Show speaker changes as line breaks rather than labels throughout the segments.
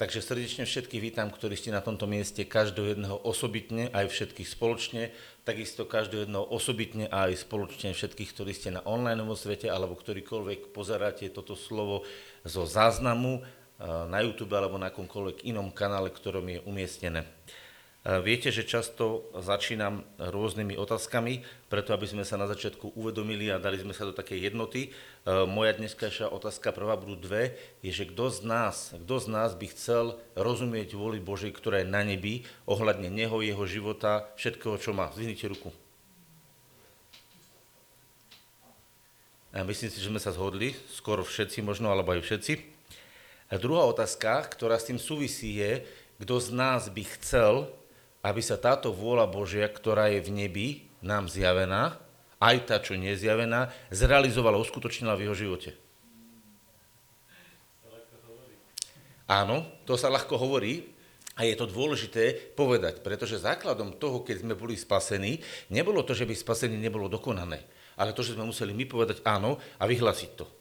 Takže srdečne všetkých vítam, ktorí ste na tomto mieste, každého jedného osobitne, aj všetkých spoločne, takisto každého jedného osobitne a aj spoločne všetkých, ktorí ste na online svete, alebo ktorýkoľvek pozeráte toto slovo zo záznamu eh, na YouTube alebo na akomkoľvek inom kanále, ktorom je umiestnené. Viete, že často začínam rôznymi otázkami, preto aby sme sa na začiatku uvedomili a dali sme sa do takej jednoty. Moja dneskajšia otázka, prvá budú dve, je, že kto z nás, kto z nás by chcel rozumieť vôli Božej, ktorá je na nebi, ohľadne neho, jeho života, všetkého, čo má. Zvihnite ruku. A myslím si, že sme sa zhodli, skoro všetci možno, alebo aj všetci. A druhá otázka, ktorá s tým súvisí, je, kto z nás by chcel aby sa táto vôľa Božia, ktorá je v nebi, nám zjavená, aj tá, čo nie je zjavená, zrealizovala, uskutočnila v jeho živote. Áno, to sa ľahko hovorí a je to dôležité povedať, pretože základom toho, keď sme boli spasení, nebolo to, že by spasenie nebolo dokonané, ale to, že sme museli my povedať áno a vyhlasiť to.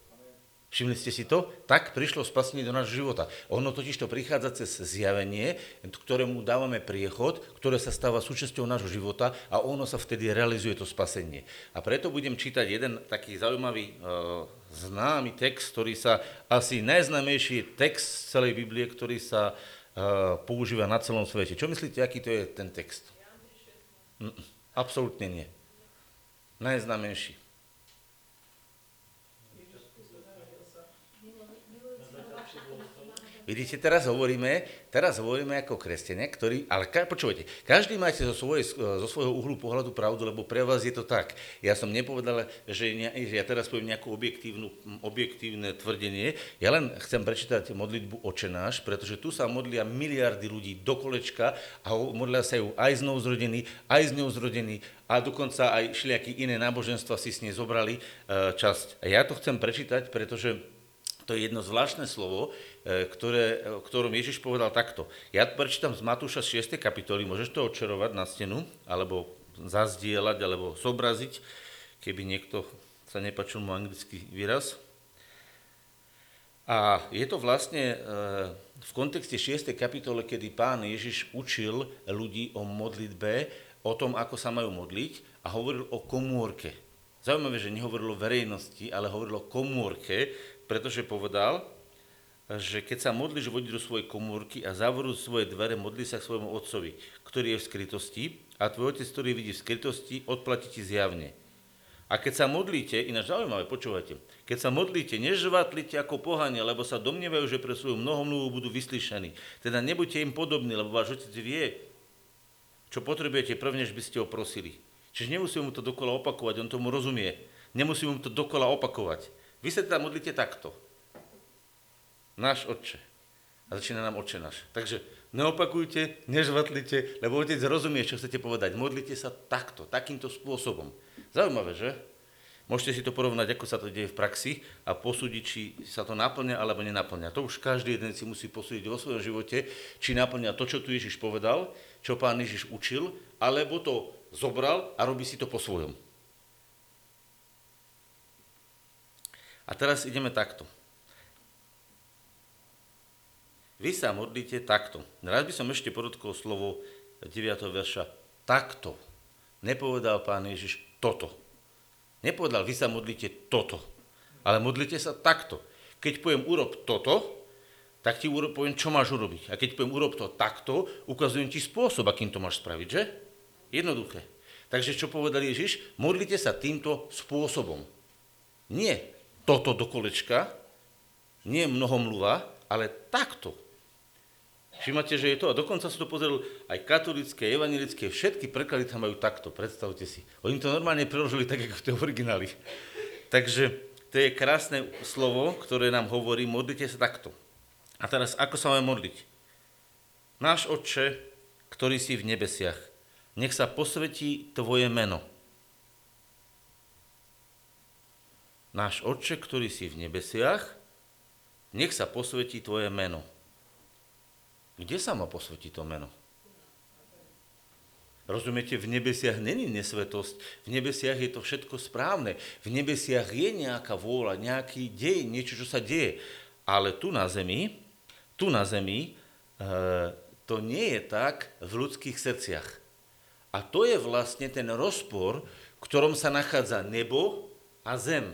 Všimli ste si to? Tak prišlo spasenie do nášho života. Ono totiž to prichádza cez zjavenie, ktorému dávame priechod, ktoré sa stáva súčasťou nášho života a ono sa vtedy realizuje to spasenie. A preto budem čítať jeden taký zaujímavý, uh, známy text, ktorý sa, asi najznámejší text z celej Biblie, ktorý sa uh, používa na celom svete. Čo myslíte, aký to je ten text? Mm, absolútne nie. Najznámejší. Vidíte, teraz hovoríme, teraz hovoríme ako kresťania, ktorí, ale ka, počúvajte, každý máte zo, svoje, zo svojho uhlu pohľadu pravdu, lebo pre vás je to tak. Ja som nepovedal, že, ne, že ja teraz poviem nejakú objektívnu, objektívne tvrdenie, ja len chcem prečítať modlitbu Očenáš, pretože tu sa modlia miliardy ľudí do kolečka a modlia sa ju aj z zrodení, aj z zrodení, a dokonca aj všelijaké iné náboženstva si s nej zobrali e, časť. A ja to chcem prečítať, pretože to je jedno zvláštne slovo, ktoré, o ktorom Ježiš povedal takto. Ja prečítam z Matúša 6. kapitoly, môžeš to odčerovať na stenu, alebo zazdieľať, alebo zobraziť, keby niekto sa nepačil mu anglický výraz. A je to vlastne e, v kontexte 6. kapitole, kedy pán Ježiš učil ľudí o modlitbe, o tom, ako sa majú modliť a hovoril o komórke. Zaujímavé, že nehovoril o verejnosti, ale hovoril o komórke, pretože povedal, že keď sa modlíš, vodi do svojej komórky a zavrú svoje dvere, modli sa k svojmu otcovi, ktorý je v skrytosti a tvoj otec, ktorý vidí v skrytosti, odplatí ti zjavne. A keď sa modlíte, ináč zaujímavé, počúvajte, keď sa modlíte, nežvatlite ako pohania, lebo sa domnievajú, že pre svoju mnohomluvu budú vyslyšaní. Teda nebuďte im podobní, lebo váš otec vie, čo potrebujete prvne, než by ste ho prosili. Čiže nemusíme mu to dokola opakovať, on tomu rozumie. Nemusíme mu to dokola opakovať. Vy sa teda modlíte takto. Náš Otče. A začína nám Otče náš. Takže neopakujte, nežvatlite, lebo Otec rozumie, čo chcete povedať. Modlite sa takto, takýmto spôsobom. Zaujímavé, že? Môžete si to porovnať, ako sa to deje v praxi a posúdiť, či sa to naplňa alebo nenaplňa. To už každý jeden si musí posúdiť vo svojom živote, či naplňa to, čo tu Ježiš povedal, čo pán Ježiš učil, alebo to zobral a robí si to po svojom. A teraz ideme takto. Vy sa modlíte takto. Raz by som ešte podotkol slovo 9. verša. Takto. Nepovedal pán Ježiš toto. Nepovedal, vy sa modlíte toto. Ale modlite sa takto. Keď poviem urob toto, tak ti poviem, čo máš urobiť. A keď poviem urob to takto, ukazujem ti spôsob, akým to máš spraviť, že? Jednoduché. Takže čo povedal Ježiš? Modlite sa týmto spôsobom. Nie toto do kolečka, nie mnohomluva, ale takto. Všimáte, že je to, a dokonca sa to pozrel aj katolické, evanilické, všetky preklady tam majú takto, predstavte si. Oni to normálne preložili tak, ako v tej origináli. Takže to je krásne slovo, ktoré nám hovorí, modlite sa takto. A teraz, ako sa máme modliť? Náš Otče, ktorý si v nebesiach, nech sa posvetí Tvoje meno náš Otče, ktorý si v nebesiach, nech sa posvetí Tvoje meno. Kde sa má posvetiť to meno? Rozumiete, v nebesiach není nesvetosť, v nebesiach je to všetko správne, v nebesiach je nejaká vôľa, nejaký dej, niečo, čo sa deje. Ale tu na zemi, tu na zemi to nie je tak v ľudských srdciach. A to je vlastne ten rozpor, v ktorom sa nachádza nebo a zem.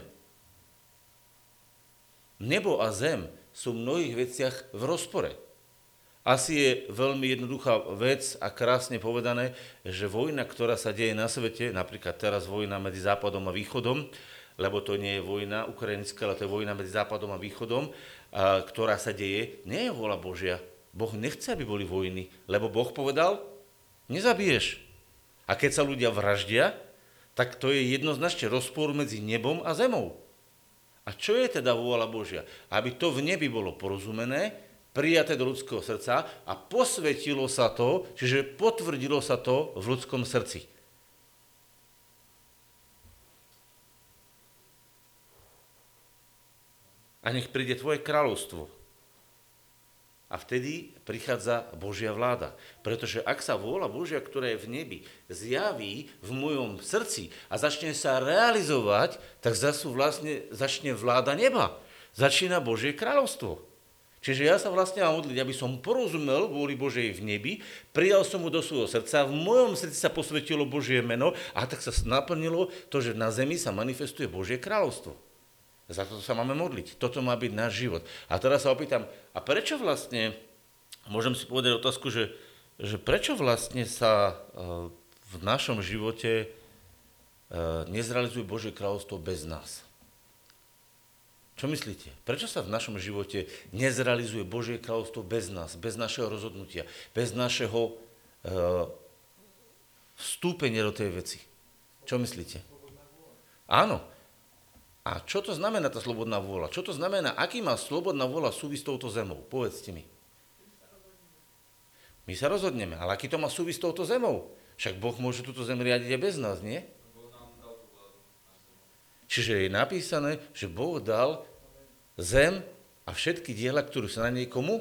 Nebo a zem sú v mnohých veciach v rozpore. Asi je veľmi jednoduchá vec a krásne povedané, že vojna, ktorá sa deje na svete, napríklad teraz vojna medzi Západom a Východom, lebo to nie je vojna ukrajinská, ale to je vojna medzi Západom a Východom, a, ktorá sa deje, nie je vola Božia. Boh nechce, aby boli vojny, lebo Boh povedal, nezabiješ. A keď sa ľudia vraždia, tak to je jednoznačne rozpor medzi nebom a zemou. A čo je teda vôľa Božia? Aby to v nebi bolo porozumené, prijaté do ľudského srdca a posvetilo sa to, čiže potvrdilo sa to v ľudskom srdci. A nech príde tvoje kráľovstvo. A vtedy prichádza Božia vláda. Pretože ak sa vôľa Božia, ktorá je v nebi, zjaví v mojom srdci a začne sa realizovať, tak zase vlastne začne vláda neba. Začína Božie kráľovstvo. Čiže ja sa vlastne mám modliť, aby som porozumel vôli Božej v nebi, prijal som mu do svojho srdca, v mojom srdci sa posvetilo Božie meno a tak sa naplnilo to, že na zemi sa manifestuje Božie kráľovstvo. Za to sa máme modliť. Toto má byť náš život. A teraz sa opýtam, a prečo vlastne, môžem si povedať otázku, že, že prečo vlastne sa uh, v našom živote uh, nezrealizuje Božie kráľovstvo bez nás? Čo myslíte? Prečo sa v našom živote nezrealizuje Božie kráľovstvo bez nás, bez našeho rozhodnutia, bez našeho uh, vstúpenia do tej veci? Čo myslíte? Áno. A čo to znamená tá slobodná vôľa? Čo to znamená, aký má slobodná vôľa súvis s touto zemou? Povedzte mi. My sa rozhodneme, ale aký to má súvis s touto zemou? Však Boh môže túto zem riadiť aj bez nás, nie? Čiže je napísané, že Boh dal zem a všetky diela, ktoré sa na nej komu?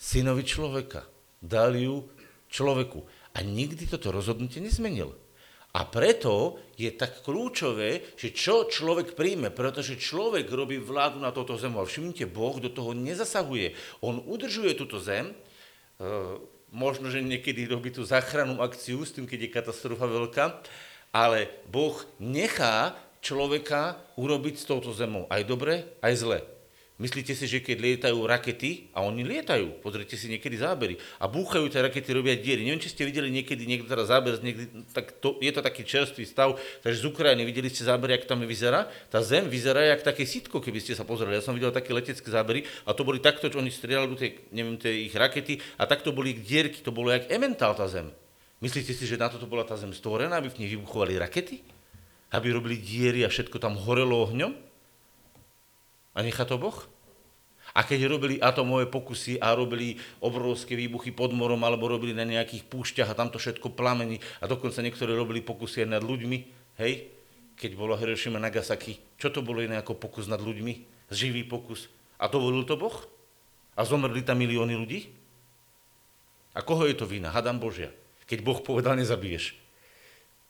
Synovi človeka. Dal ju človeku. A nikdy toto rozhodnutie nezmenil. A preto je tak kľúčové, že čo človek príjme, pretože človek robí vládu na toto zemu. A všimnite, Boh do toho nezasahuje. On udržuje túto zem, e, možno, že niekedy robí tú záchrannú akciu s tým, keď je katastrofa veľká, ale Boh nechá človeka urobiť s touto zemou aj dobre, aj zle. Myslíte si, že keď lietajú rakety, a oni lietajú, pozrite si niekedy zábery, a búchajú tie rakety, robia diery. Neviem, či ste videli niekedy niekto teraz záber, niekedy, tak to, je to taký čerstvý stav, takže z Ukrajiny videli ste zábery, ako tam vyzerá. Tá zem vyzerá jak také sitko, keby ste sa pozreli. Ja som videl také letecké zábery a to boli takto, čo oni strieľali do neviem, tej ich rakety a takto boli dierky, to bolo jak ementál tá zem. Myslíte si, že na toto bola tá zem stvorená, aby v nej vybuchovali rakety? aby robili diery a všetko tam horelo ohňom? A nechá to Boh? A keď robili atomové pokusy a robili obrovské výbuchy pod morom alebo robili na nejakých púšťach a tam to všetko plamení a dokonca niektorí robili pokusy aj nad ľuďmi, hej, keď bolo Hiroshima Nagasaki, čo to bolo iné ako pokus nad ľuďmi? Živý pokus. A dovolil to Boh? A zomrli tam milióny ľudí? A koho je to vina? Hadam Božia. Keď Boh povedal, nezabiješ.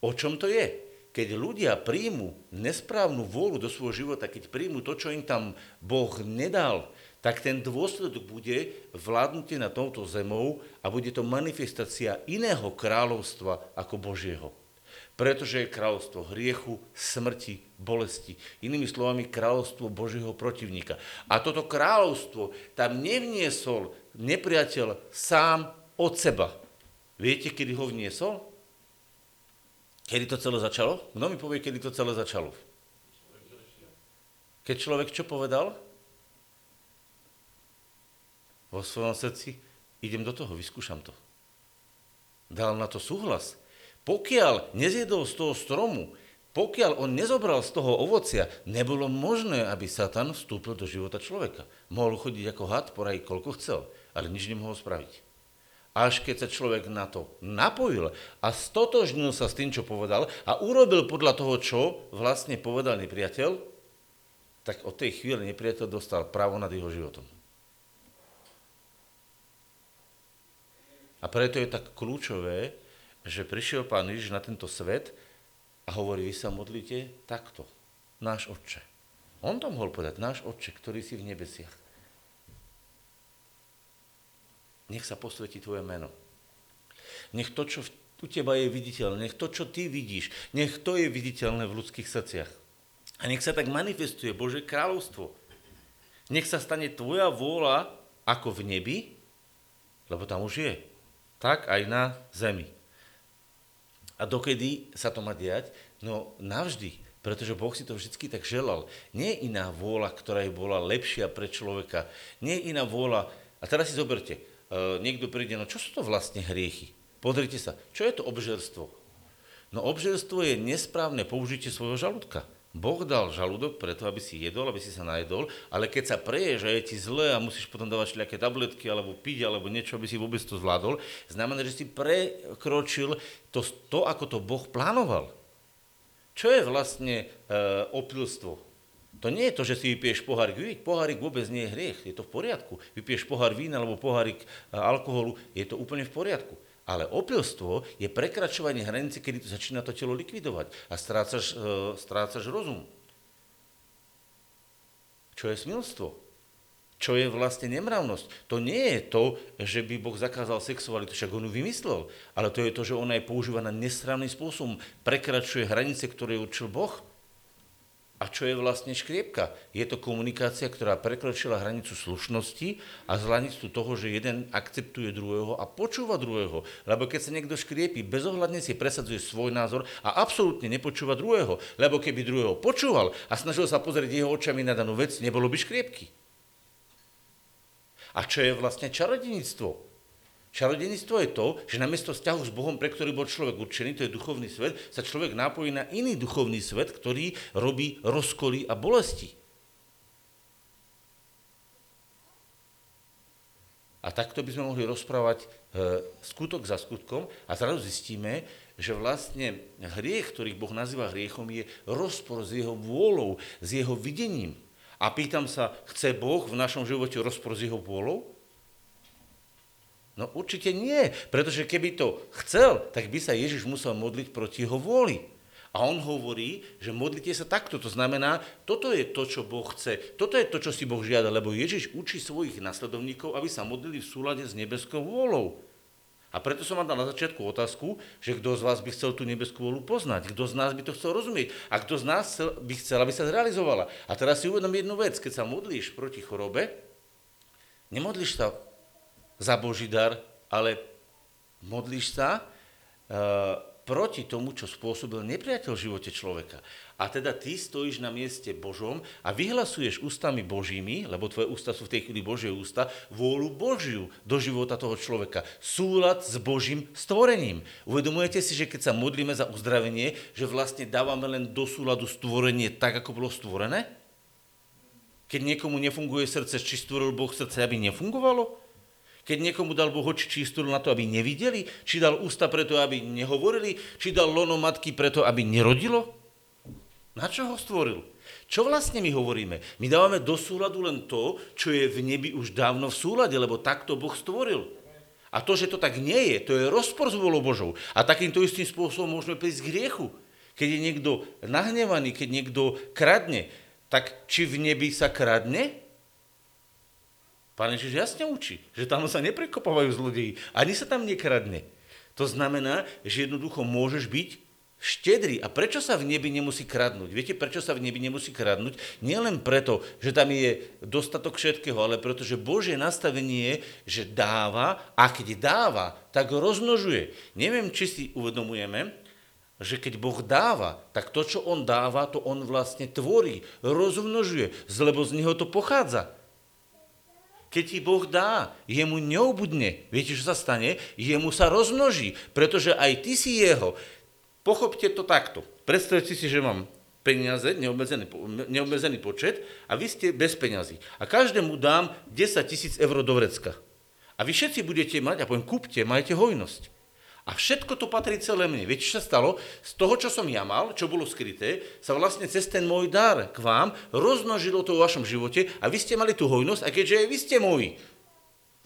O čom to je? keď ľudia príjmu nesprávnu vôľu do svojho života, keď príjmu to, čo im tam Boh nedal, tak ten dôsledok bude vládnutie na touto zemou a bude to manifestácia iného kráľovstva ako Božieho. Pretože je kráľovstvo hriechu, smrti, bolesti. Inými slovami, kráľovstvo Božieho protivníka. A toto kráľovstvo tam nevniesol nepriateľ sám od seba. Viete, kedy ho vniesol? Kedy to celé začalo? Kto mi povie, kedy to celé začalo? Keď človek čo povedal? Vo svojom srdci, idem do toho, vyskúšam to. Dal na to súhlas. Pokiaľ nezjedol z toho stromu, pokiaľ on nezobral z toho ovocia, nebolo možné, aby Satan vstúpil do života človeka. Mohol chodiť ako had, poraj koľko chcel, ale nič nemohol spraviť až keď sa človek na to napojil a stotožnil sa s tým, čo povedal a urobil podľa toho, čo vlastne povedal nepriateľ, tak od tej chvíle nepriateľ dostal právo nad jeho životom. A preto je tak kľúčové, že prišiel Pán Ježiš na tento svet a hovorí, vy sa modlíte takto, náš Otče. On to mohol povedať, náš Otče, ktorý si v nebesiach. Nech sa posvetí tvoje meno. Nech to, čo u teba je viditeľné, nech to, čo ty vidíš, nech to je viditeľné v ľudských srdciach. A nech sa tak manifestuje Bože kráľovstvo. Nech sa stane tvoja vôľa ako v nebi, lebo tam už je, tak aj na zemi. A dokedy sa to má diať? No navždy, pretože Boh si to vždy tak želal. Nie je iná vôľa, ktorá je bola lepšia pre človeka. Nie je iná vôľa. A teraz si zoberte, niekto príde, no čo sú to vlastne hriechy? Pozrite sa, čo je to obžerstvo? No obžerstvo je nesprávne použitie svojho žalúdka. Boh dal žalúdok preto, aby si jedol, aby si sa najedol, ale keď sa preješ a je ti zle a musíš potom dávať všelijaké tabletky alebo piť alebo niečo, aby si vôbec to zvládol, znamená, že si prekročil to, to ako to Boh plánoval. Čo je vlastne e, opilstvo? To nie je to, že si vypiješ pohárik. Vypiť pohárik vôbec nie je hriech, je to v poriadku. Vypiješ pohár vína alebo pohárik e, alkoholu, je to úplne v poriadku. Ale opilstvo je prekračovanie hranice, kedy to začína to telo likvidovať a strácaš, e, strácaš rozum. Čo je smilstvo? Čo je vlastne nemravnosť? To nie je to, že by Boh zakázal sexualitu, však on ju vymyslel, ale to je to, že ona je používaná nesprávnym spôsobom, prekračuje hranice, ktoré určil Boh. A čo je vlastne škriepka? Je to komunikácia, ktorá prekročila hranicu slušnosti a hranicu toho, že jeden akceptuje druhého a počúva druhého. Lebo keď sa niekto škriepi, bezohľadne si presadzuje svoj názor a absolútne nepočúva druhého. Lebo keby druhého počúval a snažil sa pozrieť jeho očami na danú vec, nebolo by škriepky. A čo je vlastne čarodenictvo? Je to, že namiesto vzťahu s Bohom, pre ktorý bol človek určený, to je duchovný svet, sa človek nápojí na iný duchovný svet, ktorý robí rozkoly a bolesti. A takto by sme mohli rozprávať e, skutok za skutkom a zrazu zistíme, že vlastne hriech, ktorý Boh nazýva hriechom, je rozpor s jeho vôľou, s jeho videním. A pýtam sa, chce Boh v našom živote rozpor s jeho vôľou? No určite nie, pretože keby to chcel, tak by sa Ježiš musel modliť proti jeho vôli. A on hovorí, že modlite sa takto. To znamená, toto je to, čo Boh chce. Toto je to, čo si Boh žiada, lebo Ježiš učí svojich nasledovníkov, aby sa modlili v súlade s nebeskou vôľou. A preto som vám dal na začiatku otázku, že kto z vás by chcel tú nebeskú vôľu poznať, kto z nás by to chcel rozumieť a kto z nás by chcel, aby sa zrealizovala. A teraz si uvedom jednu vec, keď sa modlíš proti chorobe, nemodlíš sa za Boží dar, ale modlíš sa e, proti tomu, čo spôsobil nepriateľ v živote človeka. A teda ty stojíš na mieste Božom a vyhlasuješ ústami Božími, lebo tvoje ústa sú v tej chvíli Božie ústa, vôľu Božiu do života toho človeka. Súlad s Božím stvorením. Uvedomujete si, že keď sa modlíme za uzdravenie, že vlastne dávame len do súladu stvorenie tak, ako bolo stvorené? Keď niekomu nefunguje srdce, či stvoril Boh srdce, aby nefungovalo? Keď niekomu dal Boh oči čistú na to, aby nevideli? Či dal ústa preto, aby nehovorili? Či dal lono matky preto, aby nerodilo? Na čo ho stvoril? Čo vlastne my hovoríme? My dávame do súladu len to, čo je v nebi už dávno v súlade, lebo takto Boh stvoril. A to, že to tak nie je, to je rozpor s volou Božou. A takýmto istým spôsobom môžeme prísť k hriechu. Keď je niekto nahnevaný, keď niekto kradne, tak či v nebi sa kradne? Pán Ježiš jasne učí, že tam sa neprekopávajú zlodeji, ani sa tam nekradne. To znamená, že jednoducho môžeš byť štedrý. A prečo sa v nebi nemusí kradnúť? Viete, prečo sa v nebi nemusí kradnúť? Nie len preto, že tam je dostatok všetkého, ale pretože Božie nastavenie je, že dáva a keď dáva, tak rozmnožuje. Neviem, či si uvedomujeme, že keď Boh dáva, tak to, čo On dáva, to On vlastne tvorí, rozmnožuje, lebo z Neho to pochádza. Keď ti Boh dá, jemu neobudne. Viete, čo sa stane? Jemu sa rozmnoží, pretože aj ty si jeho. Pochopte to takto. Predstavte si, že mám peniaze, neobmedzený, neobmedzený počet a vy ste bez peňazí. A každému dám 10 tisíc eur do vrecka. A vy všetci budete mať, a poviem, kúpte, majte hojnosť. A všetko to patrí celé mne. Viete, čo sa stalo? Z toho, čo som ja mal, čo bolo skryté, sa vlastne cez ten môj dar k vám rozmnožilo to vo vašom živote a vy ste mali tú hojnosť a keďže aj vy ste moji,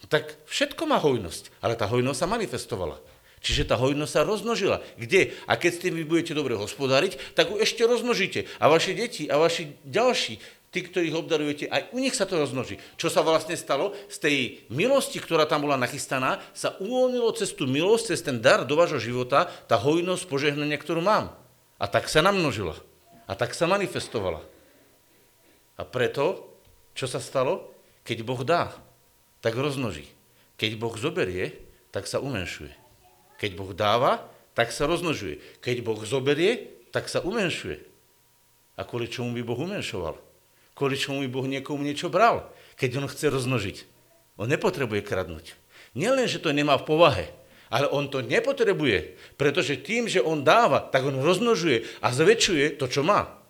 tak všetko má hojnosť, ale tá hojnosť sa manifestovala. Čiže tá hojnosť sa rozmnožila. Kde? A keď s tým vy budete dobre hospodáriť, tak ju ešte rozmnožíte. A vaše deti a vaši ďalší, tí, ktorých obdarujete, aj u nich sa to rozmnoží. Čo sa vlastne stalo? Z tej milosti, ktorá tam bola nachystaná, sa uvoľnilo cez tú milosť, cez ten dar do vášho života, tá hojnosť požehnania, ktorú mám. A tak sa namnožila. A tak sa manifestovala. A preto, čo sa stalo? Keď Boh dá, tak rozmnoží. Keď Boh zoberie, tak sa umenšuje. Keď Boh dáva, tak sa rozmnožuje. Keď Boh zoberie, tak sa umenšuje. A kvôli čomu by Boh umenšoval? Kvôli čomu by Boh niekomu niečo bral, keď on chce rozmnožiť. On nepotrebuje kradnúť. Nielen, že to nemá v povahe, ale on to nepotrebuje, pretože tým, že on dáva, tak on rozmnožuje a zväčšuje to, čo má.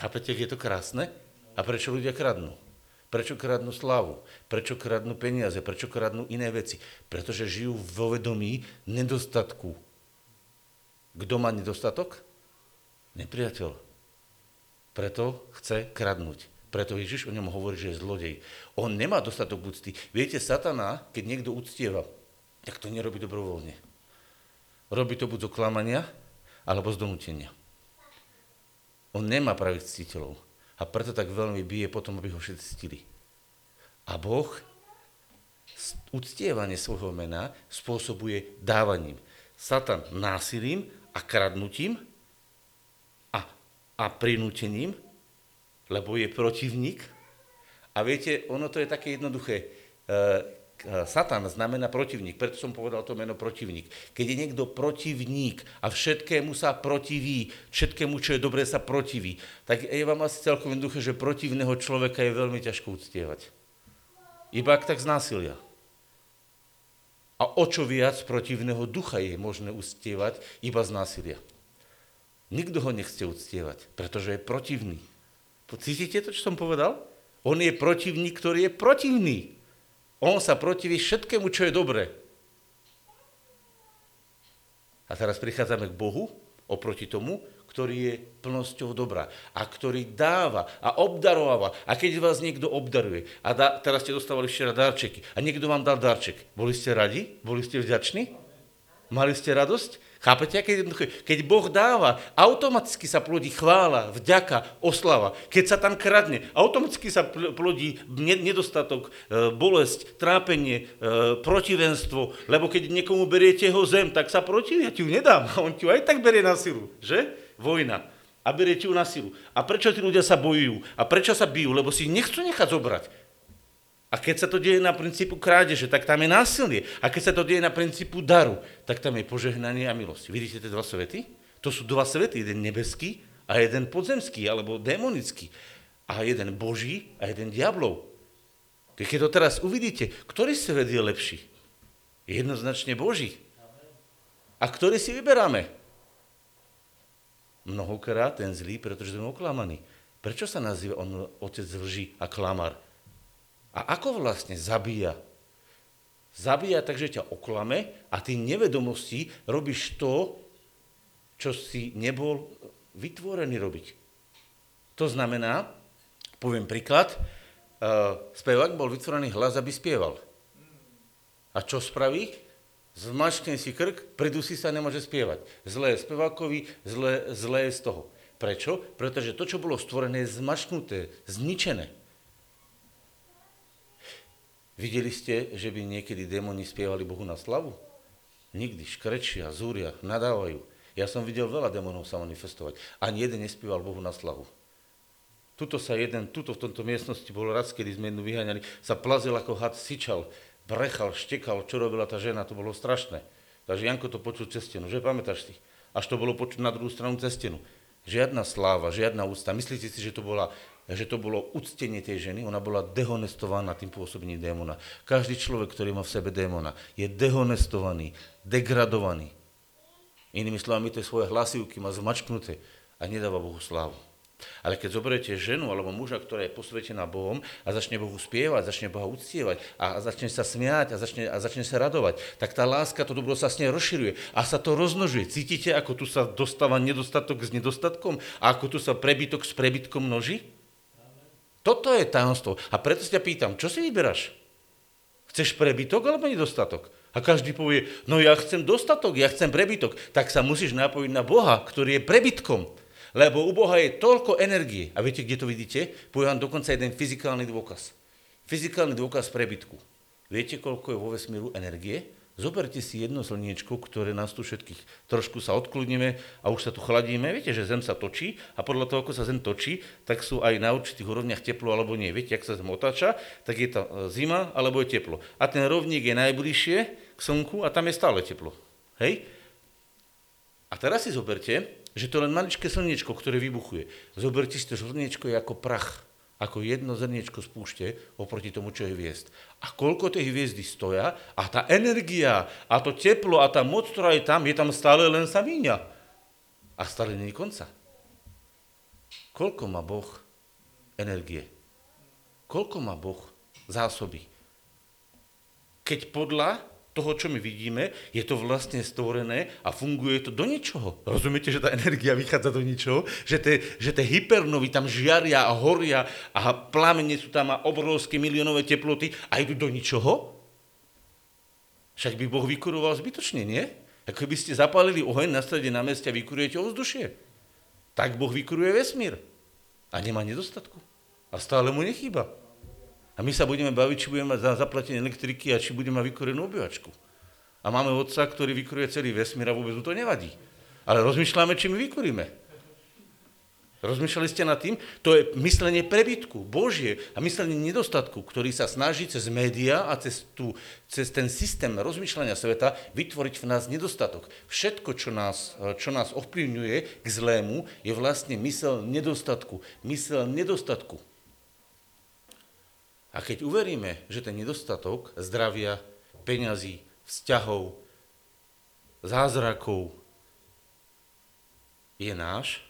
Chápete, je to krásne? A prečo ľudia kradnú? Prečo kradnú slavu? Prečo kradnú peniaze? Prečo kradnú iné veci? Pretože žijú vo vedomí nedostatku. Kto má nedostatok? Nepriateľ. Preto chce kradnúť. Preto Ježiš o ňom hovorí, že je zlodej. On nemá dostatok úcty. Viete, satana, keď niekto uctieva, tak to nerobí dobrovoľne. Robí to buď z oklamania, alebo z donútenia. On nemá pravých ctiteľov. A preto tak veľmi bije potom, aby ho všetci ctili. A Boh uctievanie svojho mena spôsobuje dávaním. Satan násilím a kradnutím a, prinútením, lebo je protivník. A viete, ono to je také jednoduché. E, Satan znamená protivník, preto som povedal to meno protivník. Keď je niekto protivník a všetkému sa protiví, všetkému, čo je dobré, sa protiví, tak je vám asi celkom jednoduché, že protivného človeka je veľmi ťažko uctievať. Iba ak tak znásilia. A o čo viac protivného ducha je možné uctievať iba z násilia. Nikto ho nechce uctievať, pretože je protivný. Cítite to, čo som povedal? On je protivník, ktorý je protivný. On sa protiví všetkému, čo je dobré. A teraz prichádzame k Bohu oproti tomu, ktorý je plnosťou dobra a ktorý dáva a obdarováva. A keď vás niekto obdaruje, a da, teraz ste dostávali včera darčeky a niekto vám dal darček, boli ste radi? Boli ste vďační? Mali ste radosť? Chápete, keď, keď Boh dáva, automaticky sa plodí chvála, vďaka, oslava. Keď sa tam kradne, automaticky sa plodí nedostatok, e, bolesť, trápenie, e, protivenstvo, lebo keď niekomu beriete jeho zem, tak sa protiví, ja ti ju nedám, on ti ju aj tak berie na silu, že? Vojna. A beriete ju na silu. A prečo tí ľudia sa bojujú? A prečo sa bijú? Lebo si nechcú nechať zobrať. A keď sa to deje na princípu krádeže, tak tam je násilie. A keď sa to deje na princípu daru, tak tam je požehnanie a milosť. Vidíte tie dva svety? To sú dva svety, jeden nebeský a jeden podzemský, alebo démonický. A jeden boží a jeden diablov. Keď to teraz uvidíte, ktorý svet je lepší? Jednoznačne boží. A ktorý si vyberáme? Mnohokrát ten zlý, pretože sme oklamaní. Prečo sa nazýva on otec lži a klamar? A ako vlastne zabíja? Zabíja tak, že ťa oklame a ty nevedomostí robíš to, čo si nebol vytvorený robiť. To znamená, poviem príklad, uh, spevák bol vytvorený hlas, aby spieval. A čo spraví? Zmačkne si krk, pridusí sa, nemôže spievať. Zlé je spevákovi, zlé, zlé je z toho. Prečo? Pretože to, čo bolo stvorené, je zmačknuté, zničené. Videli ste, že by niekedy démoni spievali Bohu na slavu? Nikdy. Škrečia, zúria, nadávajú. Ja som videl veľa démonov sa manifestovať. Ani jeden nespieval Bohu na slavu. Tuto sa jeden, tuto v tomto miestnosti bol raz, kedy sme jednu vyháňali, sa plazil ako had, syčal, brechal, štekal, čo robila tá žena, to bolo strašné. Takže Janko to počul cez stenu, že pamätáš si? Až to bolo počuť na druhú stranu cez stenu. Žiadna sláva, žiadna ústa. Myslíte si, že to bola že to bolo uctenie tej ženy, ona bola dehonestovaná tým pôsobením démona. Každý človek, ktorý má v sebe démona, je dehonestovaný, degradovaný. Inými slovami, tie svoje hlasivky má zmačknuté a nedáva Bohu slávu. Ale keď zoberiete ženu alebo muža, ktorá je posvetená Bohom a začne Bohu spievať, začne Boha uctievať a začne sa smiať a začne, a začne sa radovať, tak tá láska, to dobro sa s nej rozširuje a sa to rozmnožuje. Cítite, ako tu sa dostáva nedostatok s nedostatkom a ako tu sa prebytok s prebytkom množí? Toto je tajomstvo. A preto sa ťa pýtam, čo si vyberáš? Chceš prebytok alebo nedostatok? A každý povie, no ja chcem dostatok, ja chcem prebytok. Tak sa musíš napojiť na Boha, ktorý je prebytkom. Lebo u Boha je toľko energie. A viete, kde to vidíte? Poviem dokonca jeden fyzikálny dôkaz. Fyzikálny dôkaz prebytku. Viete, koľko je vo vesmíru energie? Zoberte si jedno slniečko, ktoré nás tu všetkých trošku sa odkludníme a už sa tu chladíme. Viete, že Zem sa točí a podľa toho, ako sa Zem točí, tak sú aj na určitých úrovniach teplo alebo nie. Viete, ak sa Zem otáča, tak je to e, zima alebo je teplo. A ten rovník je najbližšie k Slnku a tam je stále teplo. Hej? A teraz si zoberte, že to len maličké slniečko, ktoré vybuchuje. Zoberte si to slniečko je ako prach ako jedno zrniečko z púšte oproti tomu, čo je hviezd. A koľko tej hviezdy stoja a tá energia a to teplo a tá moc, ktorá je tam, je tam stále len sa míňa. A stále je konca. Koľko má Boh energie? Koľko má Boh zásoby? Keď podľa toho, čo my vidíme, je to vlastne stvorené a funguje to do ničoho. Rozumiete, že tá energia vychádza do ničoho? Že tie, že tie hypernovy tam žiaria a horia a plamene sú tam a obrovské miliónové teploty a idú do ničoho? Však by Boh vykuroval zbytočne, nie? Ako by ste zapálili oheň na strede na meste a vykurujete ovzdušie. Tak Boh vykuruje vesmír. A nemá nedostatku. A stále mu nechýba. A my sa budeme baviť, či budeme mať za zaplatenie elektriky a či budeme mať vykorenú obývačku. A máme otca, ktorý vykuruje celý vesmír a vôbec mu to nevadí. Ale rozmýšľame, či my vykuríme. Rozmýšľali ste nad tým? To je myslenie prebytku, Božie a myslenie nedostatku, ktorý sa snaží cez média a cez, tú, cez ten systém rozmýšľania sveta vytvoriť v nás nedostatok. Všetko, čo nás, čo nás ovplyvňuje k zlému, je vlastne mysel nedostatku. Mysel nedostatku. A keď uveríme, že ten nedostatok zdravia, peňazí, vzťahov, zázrakov je náš,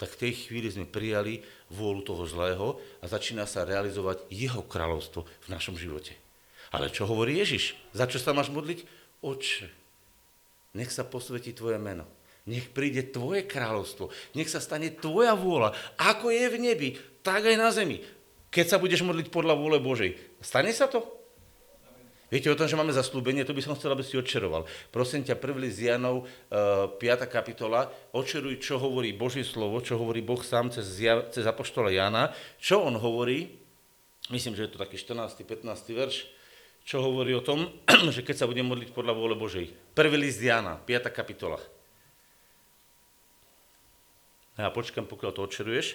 tak v tej chvíli sme prijali vôľu toho zlého a začína sa realizovať jeho kráľovstvo v našom živote. Ale čo hovorí Ježiš? Za čo sa máš modliť? Oče, nech sa posvetí tvoje meno. Nech príde tvoje kráľovstvo. Nech sa stane tvoja vôľa. Ako je v nebi, tak aj na zemi keď sa budeš modliť podľa vôle Božej. Stane sa to? Viete o tom, že máme zaslúbenie, to by som chcel, aby si odčeroval. Prosím ťa, prvý z Janov, uh, e, 5. kapitola, odčeruj, čo hovorí Božie slovo, čo hovorí Boh sám cez, cez apoštola Jana, čo on hovorí, myslím, že je to taký 14. 15. verš, čo hovorí o tom, že keď sa budem modliť podľa vôle Božej. Prvý list Jana, 5. kapitola. Ja počkam, pokiaľ to odčeruješ.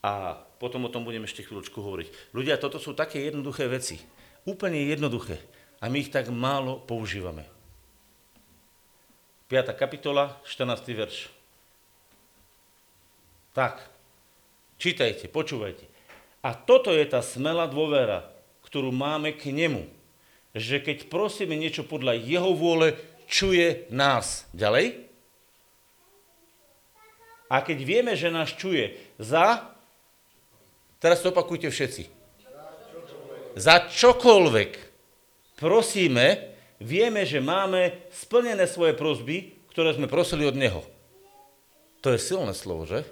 A potom o tom budem ešte chvíľočku hovoriť. Ľudia, toto sú také jednoduché veci. Úplne jednoduché. A my ich tak málo používame. 5. kapitola, 14. verš. Tak, čítajte, počúvajte. A toto je tá smelá dôvera, ktorú máme k nemu. Že keď prosíme niečo podľa jeho vôle, čuje nás. Ďalej? A keď vieme, že nás čuje za Teraz to opakujte všetci. Za čokoľvek prosíme, vieme, že máme splnené svoje prosby, ktoré sme prosili od Neho. To je silné slovo, že?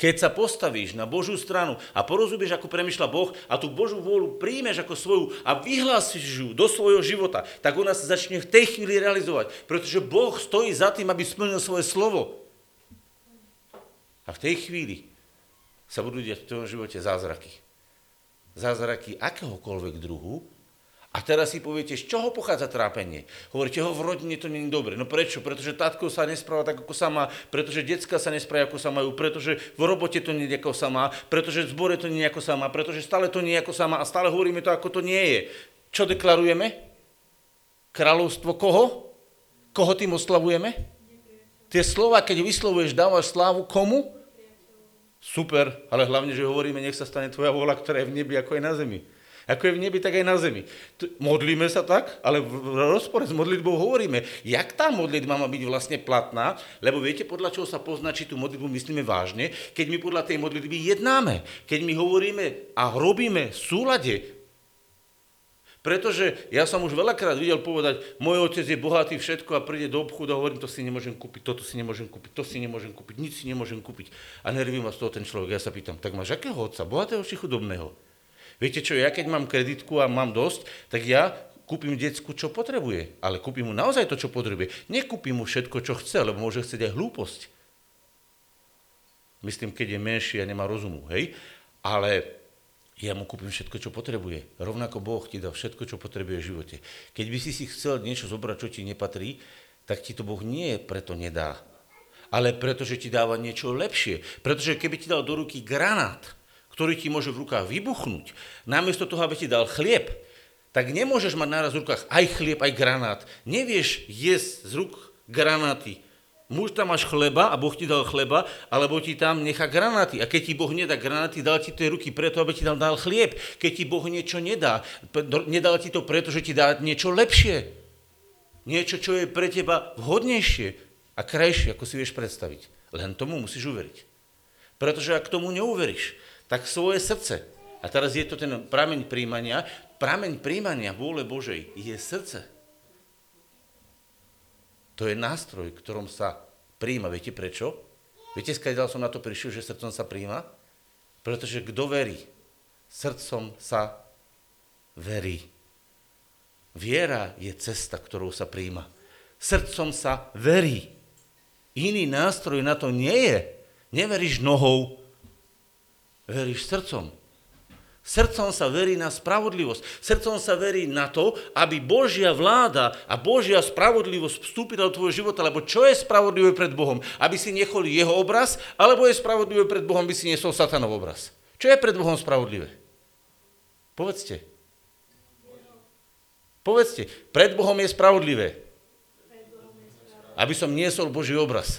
Keď sa postavíš na Božú stranu a porozumieš, ako premyšľa Boh a tú Božú vôľu príjmeš ako svoju a vyhlásiš ju do svojho života, tak ona sa začne v tej chvíli realizovať, pretože Boh stojí za tým, aby splnil svoje slovo. A v tej chvíli sa budú diať v tvojom živote zázraky. Zázraky akéhokoľvek druhu. A teraz si poviete, z čoho pochádza trápenie? Hovoríte, ho v rodine to nie je dobre. No prečo? Pretože tátko sa nespráva tak, ako sa má, pretože decka sa nesprávajú, ako sa majú, pretože v robote to nie je, ako sa má, pretože v zbore to nie je, ako sa má, pretože stále to nie je, ako sa má a stále hovoríme to, ako to nie je. Čo deklarujeme? Kráľovstvo koho? Koho tým oslavujeme? Tie slova, keď vyslovuješ, dávaš slávu komu? Super, ale hlavne, že hovoríme, nech sa stane tvoja vôľa, ktorá je v nebi, ako je na zemi. Ako je v nebi, tak aj na zemi. Modlíme sa tak, ale v rozpore s modlitbou hovoríme, jak tá modlitba má byť vlastne platná, lebo viete, podľa čoho sa pozná, tú modlitbu myslíme vážne, keď my podľa tej modlitby jednáme, keď my hovoríme a robíme v súlade pretože ja som už veľakrát videl povedať, môj otec je bohatý všetko a príde do obchodu a hovorím, to si nemôžem kúpiť, toto si nemôžem kúpiť, to si nemôžem kúpiť, nič si nemôžem kúpiť. A nerví ma z toho ten človek. Ja sa pýtam, tak máš akého otca, bohatého či chudobného? Viete čo, ja keď mám kreditku a mám dosť, tak ja kúpim decku, čo potrebuje, ale kúpim mu naozaj to, čo potrebuje. Nekúpim mu všetko, čo chce, lebo môže chcieť aj hlúposť. Myslím, keď je menší a nemá rozumu, hej? Ale ja mu kúpim všetko, čo potrebuje. Rovnako Boh ti dá všetko, čo potrebuje v živote. Keď by si si chcel niečo zobrať, čo ti nepatrí, tak ti to Boh nie preto nedá, ale preto, že ti dáva niečo lepšie. Pretože keby ti dal do ruky granát, ktorý ti môže v rukách vybuchnúť, namiesto toho, aby ti dal chlieb, tak nemôžeš mať naraz v rukách aj chlieb, aj granát. Nevieš jesť z rúk granáty Muž tam máš chleba a Boh ti dal chleba, alebo ti tam nechá granáty. A keď ti Boh nedá granáty, dal ti tie ruky preto, aby ti tam dal chlieb. Keď ti Boh niečo nedá, nedal ti to preto, že ti dá niečo lepšie. Niečo, čo je pre teba vhodnejšie a krajšie, ako si vieš predstaviť. Len tomu musíš uveriť. Pretože ak tomu neuveríš, tak svoje srdce, a teraz je to ten prameň príjmania, prameň príjmania vôle Božej je srdce. To je nástroj, ktorom sa príjma. Viete prečo? Viete, skáďal som na to prišiel, že srdcom sa príjma? Pretože kto verí, srdcom sa verí. Viera je cesta, ktorou sa príjma. Srdcom sa verí. Iný nástroj na to nie je. Neveríš nohou, veríš srdcom. Srdcom sa verí na spravodlivosť. Srdcom sa verí na to, aby Božia vláda a Božia spravodlivosť vstúpila do tvojho života, lebo čo je spravodlivé pred Bohom? Aby si nechol jeho obraz, alebo je spravodlivé pred Bohom, aby si nesol satanov obraz? Čo je pred Bohom spravodlivé? Povedzte. Povedzte, pred Bohom je spravodlivé. Aby som niesol Boží obraz.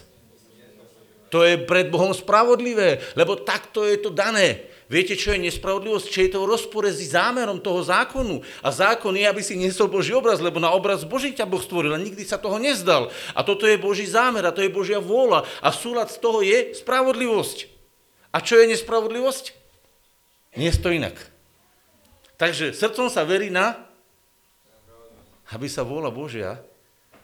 To je pred Bohom spravodlivé, lebo takto je to dané. Viete, čo je nespravodlivosť? Čo je to rozpore s zámerom toho zákonu. A zákon je, aby si nesol Boží obraz, lebo na obraz Boží ťa Boh stvoril a nikdy sa toho nezdal. A toto je Boží zámer a to je Božia vôľa. A súlad z toho je spravodlivosť. A čo je nespravodlivosť? Nie je to inak. Takže srdcom sa verí na, aby sa vôľa Božia,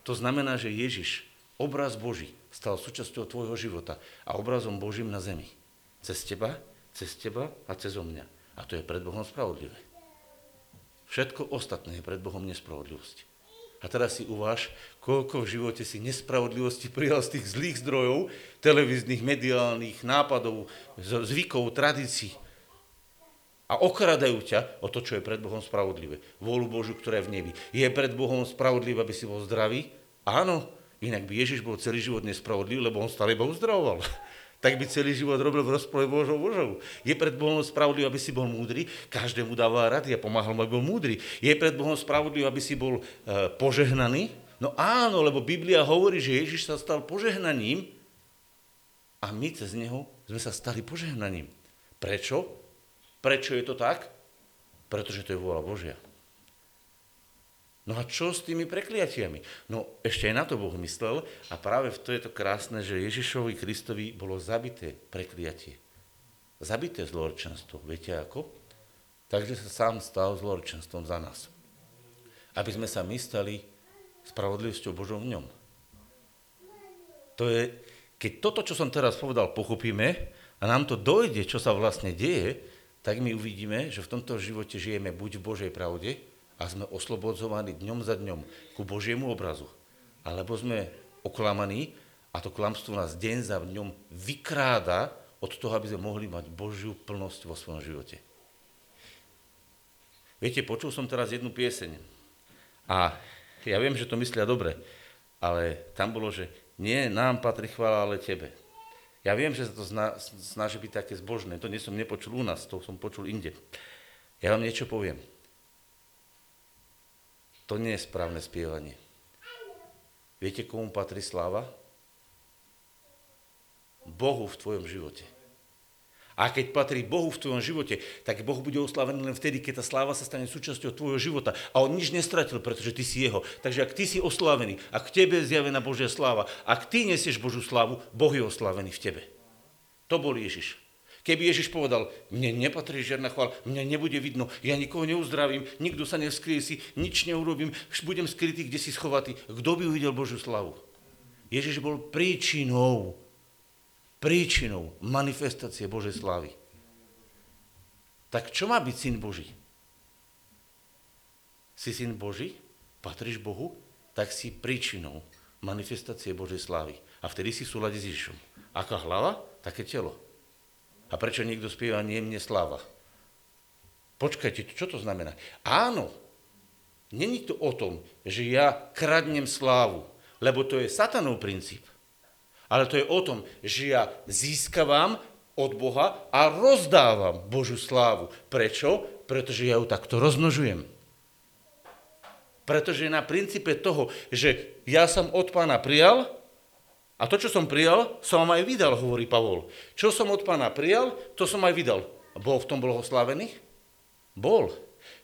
to znamená, že Ježiš, obraz Boží, stal súčasťou tvojho života a obrazom Božím na zemi. Cez teba cez teba a cez mňa. A to je pred Bohom spravodlivé. Všetko ostatné je pred Bohom nespravodlivosť. A teraz si uváž, koľko v živote si nespravodlivosti prijal z tých zlých zdrojov, televíznych, mediálnych, nápadov, zvykov, tradícií. A okradajú ťa o to, čo je pred Bohom spravodlivé. Vôľu Božiu, ktorá je v nebi. Je pred Bohom spravodlivé, aby si bol zdravý? Áno, inak by Ježiš bol celý život nespravodlivý, lebo on stále iba uzdravoval tak by celý život robil v rozpore Božou Božou. Je pred Bohom spravodlivý, aby si bol múdry, každému dával rady a pomáhal mu, aby bol múdry. Je pred Bohom spravodlivý, aby si bol e, požehnaný. No áno, lebo Biblia hovorí, že Ježiš sa stal požehnaním a my cez neho sme sa stali požehnaním. Prečo? Prečo je to tak? Pretože to je vôľa Božia. No a čo s tými prekliatiami? No ešte aj na to Boh myslel a práve to je to krásne, že Ježišovi Kristovi bolo zabité prekliatie. Zabité zlorčenstvo. Viete ako? Takže sa sám stal zlorčenstvom za nás. Aby sme sa my stali spravodlivosťou Božou v ňom. To je, keď toto, čo som teraz povedal, pochopíme a nám to dojde, čo sa vlastne deje, tak my uvidíme, že v tomto živote žijeme buď v Božej pravde, a sme oslobodzovaní dňom za dňom ku Božiemu obrazu. Alebo sme oklamaní a to klamstvo nás deň za dňom vykráda od toho, aby sme mohli mať Božiu plnosť vo svojom živote. Viete, počul som teraz jednu pieseň a ja viem, že to myslia dobre, ale tam bolo, že nie nám patrí chvála, ale tebe. Ja viem, že sa to snaží byť také zbožné, to nie som nepočul u nás, to som počul inde. Ja vám niečo poviem. To nie je správne spievanie. Viete, komu patrí sláva? Bohu v tvojom živote. A keď patrí Bohu v tvojom živote, tak Boh bude oslavený len vtedy, keď tá sláva sa stane súčasťou tvojho života. A on nič nestratil, pretože ty si jeho. Takže ak ty si oslavený, ak tebe je zjavená Božia sláva, ak ty nesieš Božú slávu, Boh je oslavený v tebe. To bol Ježiš. Keby Ježiš povedal, mne nepatrí žiadna chvála, mňa nebude vidno, ja nikoho neuzdravím, nikto sa nevskrie si, nič neurobím, budem skrytý, kde si schovatý. Kto by uvidel Božiu slavu? Ježiš bol príčinou, príčinou manifestácie Božej slávy. Tak čo má byť syn Boží? Si syn Boží? Patríš Bohu? Tak si príčinou manifestácie Božej slávy. A vtedy si v súlade s Ježišom. Aká hlava, také telo. A prečo niekto spieva nie mne sláva? Počkajte, čo to znamená? Áno, není to o tom, že ja kradnem slávu, lebo to je satanov princíp. Ale to je o tom, že ja získavam od Boha a rozdávam Božú slávu. Prečo? Pretože ja ju takto rozmnožujem. Pretože na princípe toho, že ja som od pána prijal a to, čo som prijal, som vám aj vydal, hovorí Pavol. Čo som od pána prijal, to som aj vydal. Bol v tom blahoslavený? Bol.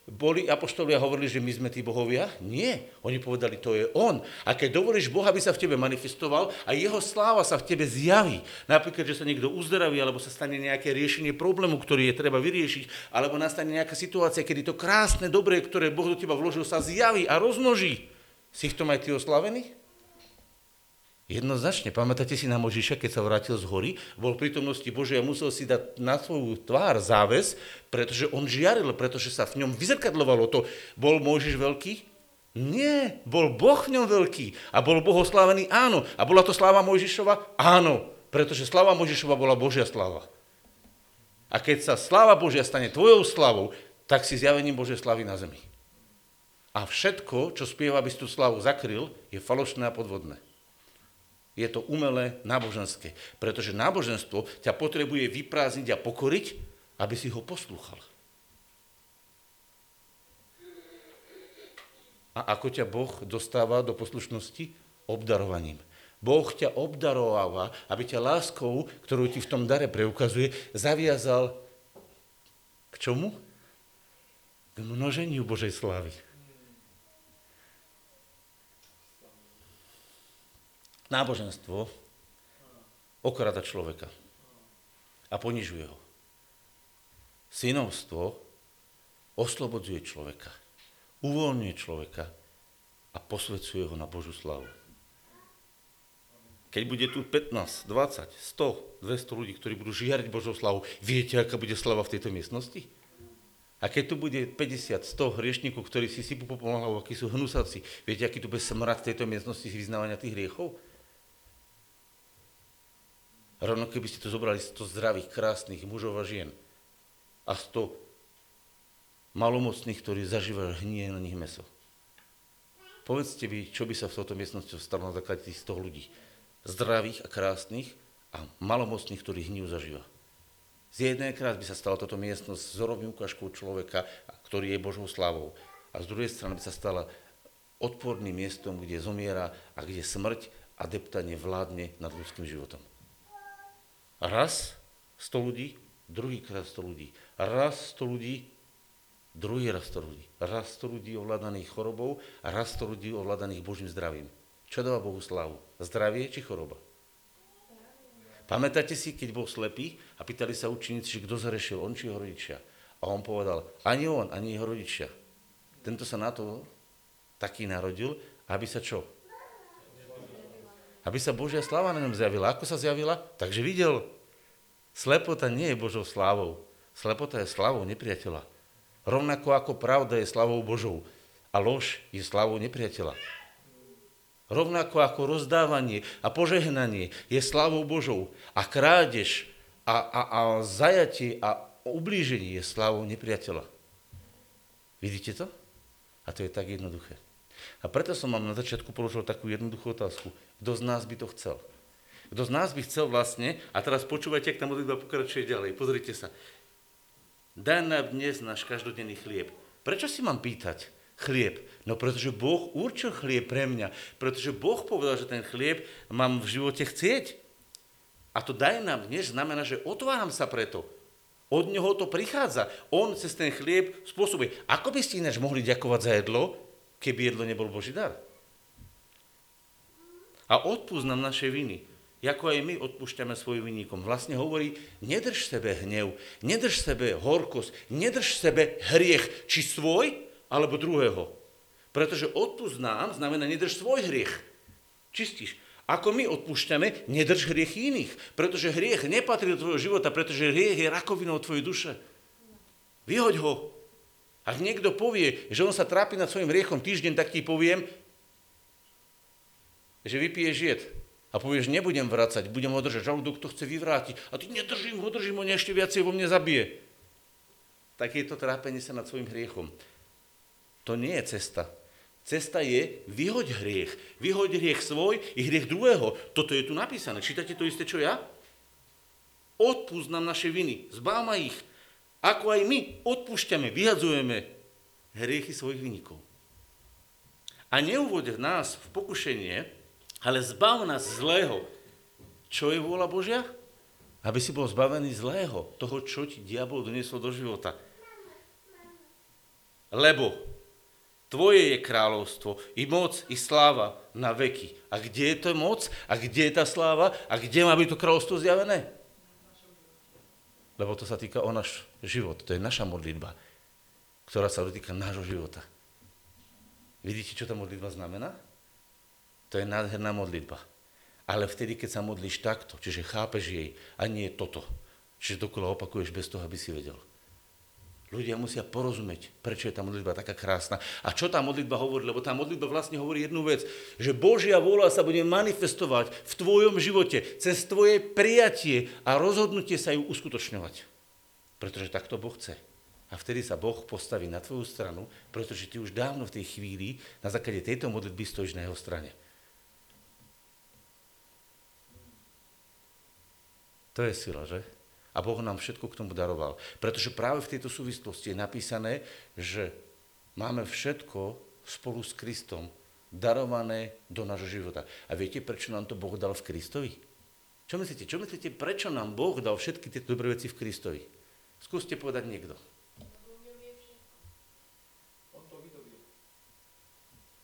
Boli apoštolia hovorili, že my sme tí bohovia? Nie. Oni povedali, to je on. A keď dovolíš Boha, aby sa v tebe manifestoval a jeho sláva sa v tebe zjaví, napríklad, že sa niekto uzdraví, alebo sa stane nejaké riešenie problému, ktorý je treba vyriešiť, alebo nastane nejaká situácia, kedy to krásne, dobré, ktoré Boh do teba vložil, sa zjaví a rozmnoží. Si v tom aj ty oslavený? Jednoznačne. Pamätáte si na Možiša, keď sa vrátil z hory, bol v prítomnosti Božia a musel si dať na svoju tvár záves, pretože on žiaril, pretože sa v ňom vyzrkadlovalo to. Bol Možiš veľký? Nie, bol Boh v ňom veľký a bol Boh oslávený? Áno. A bola to sláva Mojžišova? Áno, pretože sláva Mojžišova bola Božia sláva. A keď sa sláva Božia stane tvojou slavou, tak si zjavením Božej slavy na zemi. A všetko, čo spieva, aby si tú slavu zakryl, je falošné a podvodné. Je to umelé náboženské. Pretože náboženstvo ťa potrebuje vyprázdniť a pokoriť, aby si ho poslúchal. A ako ťa Boh dostáva do poslušnosti? Obdarovaním. Boh ťa obdarováva, aby ťa láskou, ktorú ti v tom dare preukazuje, zaviazal k čomu? K množeniu Božej slávy. Náboženstvo okrada človeka a ponižuje ho. Synovstvo oslobodzuje človeka, uvoľňuje človeka a posvedcuje ho na Božú slavu. Keď bude tu 15, 20, 100, 200 ľudí, ktorí budú žiariť Božou slavu, viete, aká bude slava v tejto miestnosti? A keď tu bude 50, 100 hriešníkov, ktorí si sypú po akí sú hnusáci, viete, aký tu bude smrad v tejto miestnosti vyznávania tých hriechov? Rovno keby ste to zobrali 100 zdravých, krásnych mužov a žien a 100 malomocných, ktorí zažívajú hnie na nich meso. Povedzte mi, čo by sa v touto miestnosti stalo na základe tých 100 ľudí. Zdravých a krásnych a malomocných, ktorí hniu zažíva. Z jednej krát by sa stala toto miestnosť vzorovým ukážkou človeka, ktorý je Božou slavou. A z druhej strany by sa stala odporným miestom, kde zomiera a kde smrť a deptanie vládne nad ľudským životom. Raz 100 ľudí, druhýkrát 100 ľudí. Raz 100 ľudí, druhý raz 100 ľudí. Raz 100 ľudí ovládaných chorobou a raz 100 ľudí ovládaných Božím zdravím. Čo dáva Bohu slávu? Zdravie či choroba? Pamätáte si, keď bol slepý a pýtali sa učeníci, kto zarešil, on či jeho rodičia. A on povedal, ani on, ani jeho rodičia. Tento sa na to taký narodil, aby sa čo? Aby sa Božia sláva na ňom zjavila. Ako sa zjavila? Takže videl. Slepota nie je Božou slávou. Slepota je slávou nepriateľa. Rovnako ako pravda je slavou Božou a lož je slavou nepriateľa. Rovnako ako rozdávanie a požehnanie je slavou Božou a krádež a, a, a zajatie a ublíženie je slavou nepriateľa. Vidíte to? A to je tak jednoduché. A preto som vám na začiatku položil takú jednoduchú otázku. Kto z nás by to chcel? Kto z nás by chcel vlastne, a teraz počúvajte, ak tá modlitba pokračuje ďalej, pozrite sa. Daj nám dnes náš každodenný chlieb. Prečo si mám pýtať chlieb? No pretože Boh určil chlieb pre mňa. Pretože Boh povedal, že ten chlieb mám v živote chcieť. A to daj nám dnes znamená, že otváram sa preto. Od neho to prichádza. On cez ten chlieb spôsobuje. Ako by ste ináč mohli ďakovať za jedlo, keby jedlo nebol Boží dar. A odpúsť nám naše viny, ako aj my odpúšťame svojim vinníkom. Vlastne hovorí, nedrž sebe hnev, nedrž sebe horkosť, nedrž sebe hriech, či svoj, alebo druhého. Pretože odpúsť nám znamená nedrž svoj hriech. Čistíš. Ako my odpúšťame, nedrž hriech iných. Pretože hriech nepatrí do tvojho života, pretože hriech je rakovinou tvojej duše. Vyhoď ho. Ak niekto povie, že on sa trápi nad svojim riechom týždeň, tak ti poviem, že vypije žiet. a povieš, nebudem vracať, budem ho držať, žalúdok to chce vyvrátiť a ty nedržím ho, držím ho, ešte viacej vo mne zabije. Tak je to trápenie sa nad svojim hriechom. To nie je cesta. Cesta je vyhoď hriech. Vyhoď hriech svoj i hriech druhého. Toto je tu napísané. Čítate to isté, čo ja? Odpúsť nám naše viny. Zbáv ma ich. Ako aj my odpúšťame, vyhadzujeme hriechy svojich vynikov. A neuvod nás v pokušenie, ale zbav nás zlého. Čo je vôľa Božia? Aby si bol zbavený zlého, toho, čo ti diabol doniesol do života. Lebo tvoje je kráľovstvo, i moc, i sláva na veky. A kde je to moc? A kde je tá sláva? A kde má byť to kráľovstvo zjavené? Lebo to sa týka o náš život. To je naša modlitba, ktorá sa dotýka nášho života. Vidíte, čo tá modlitba znamená? To je nádherná modlitba. Ale vtedy, keď sa modlíš takto, čiže chápeš jej a nie toto, čiže dokola opakuješ bez toho, aby si vedel. Ľudia musia porozumieť, prečo je tá modlitba taká krásna. A čo tá modlitba hovorí? Lebo tá modlitba vlastne hovorí jednu vec, že Božia vôľa sa bude manifestovať v tvojom živote cez tvoje prijatie a rozhodnutie sa ju uskutočňovať. Pretože takto Boh chce. A vtedy sa Boh postaví na tvoju stranu, pretože ty už dávno v tej chvíli na základe tejto modlitby stojíš na jeho strane. To je sila, že? A Boh nám všetko k tomu daroval. Pretože práve v tejto súvislosti je napísané, že máme všetko spolu s Kristom darované do nášho života. A viete, prečo nám to Boh dal v Kristovi? Čo myslíte? Čo myslíte, prečo nám Boh dal všetky tieto dobré veci v Kristovi? Skúste povedať niekto.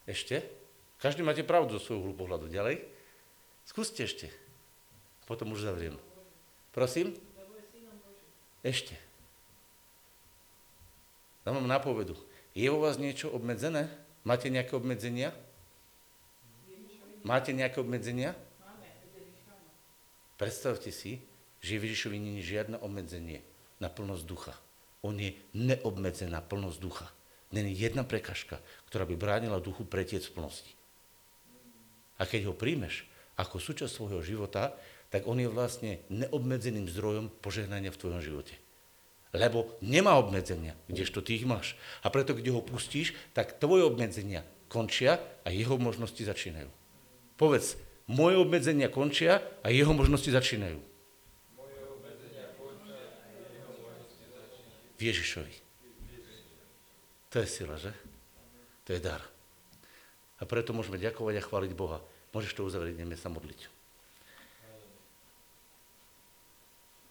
Ešte? Každý máte pravdu zo svojho pohľadu. Ďalej? Skúste ešte. Potom už zavriem. Prosím? Ešte. Dám vám nápovedu. Je vo vás niečo obmedzené? Máte nejaké obmedzenia? Máte nejaké obmedzenia? Predstavte si, že Ježišovi nie je žiadne obmedzenie na plnosť ducha. On je neobmedzená plnosť ducha. Není jedna prekažka, ktorá by bránila duchu pretiec v plnosti. A keď ho príjmeš ako súčasť svojho života, tak on je vlastne neobmedzeným zdrojom požehnania v tvojom živote. Lebo nemá obmedzenia, kdežto ty ich máš. A preto, kde ho pustíš, tak tvoje obmedzenia končia a jeho možnosti začínajú. Povedz, moje obmedzenia končia a jeho možnosti začínajú. V Ježišovi. To je sila, že? To je dar. A preto môžeme ďakovať a chváliť Boha. Môžeš to uzavrieť, ideme sa modliť.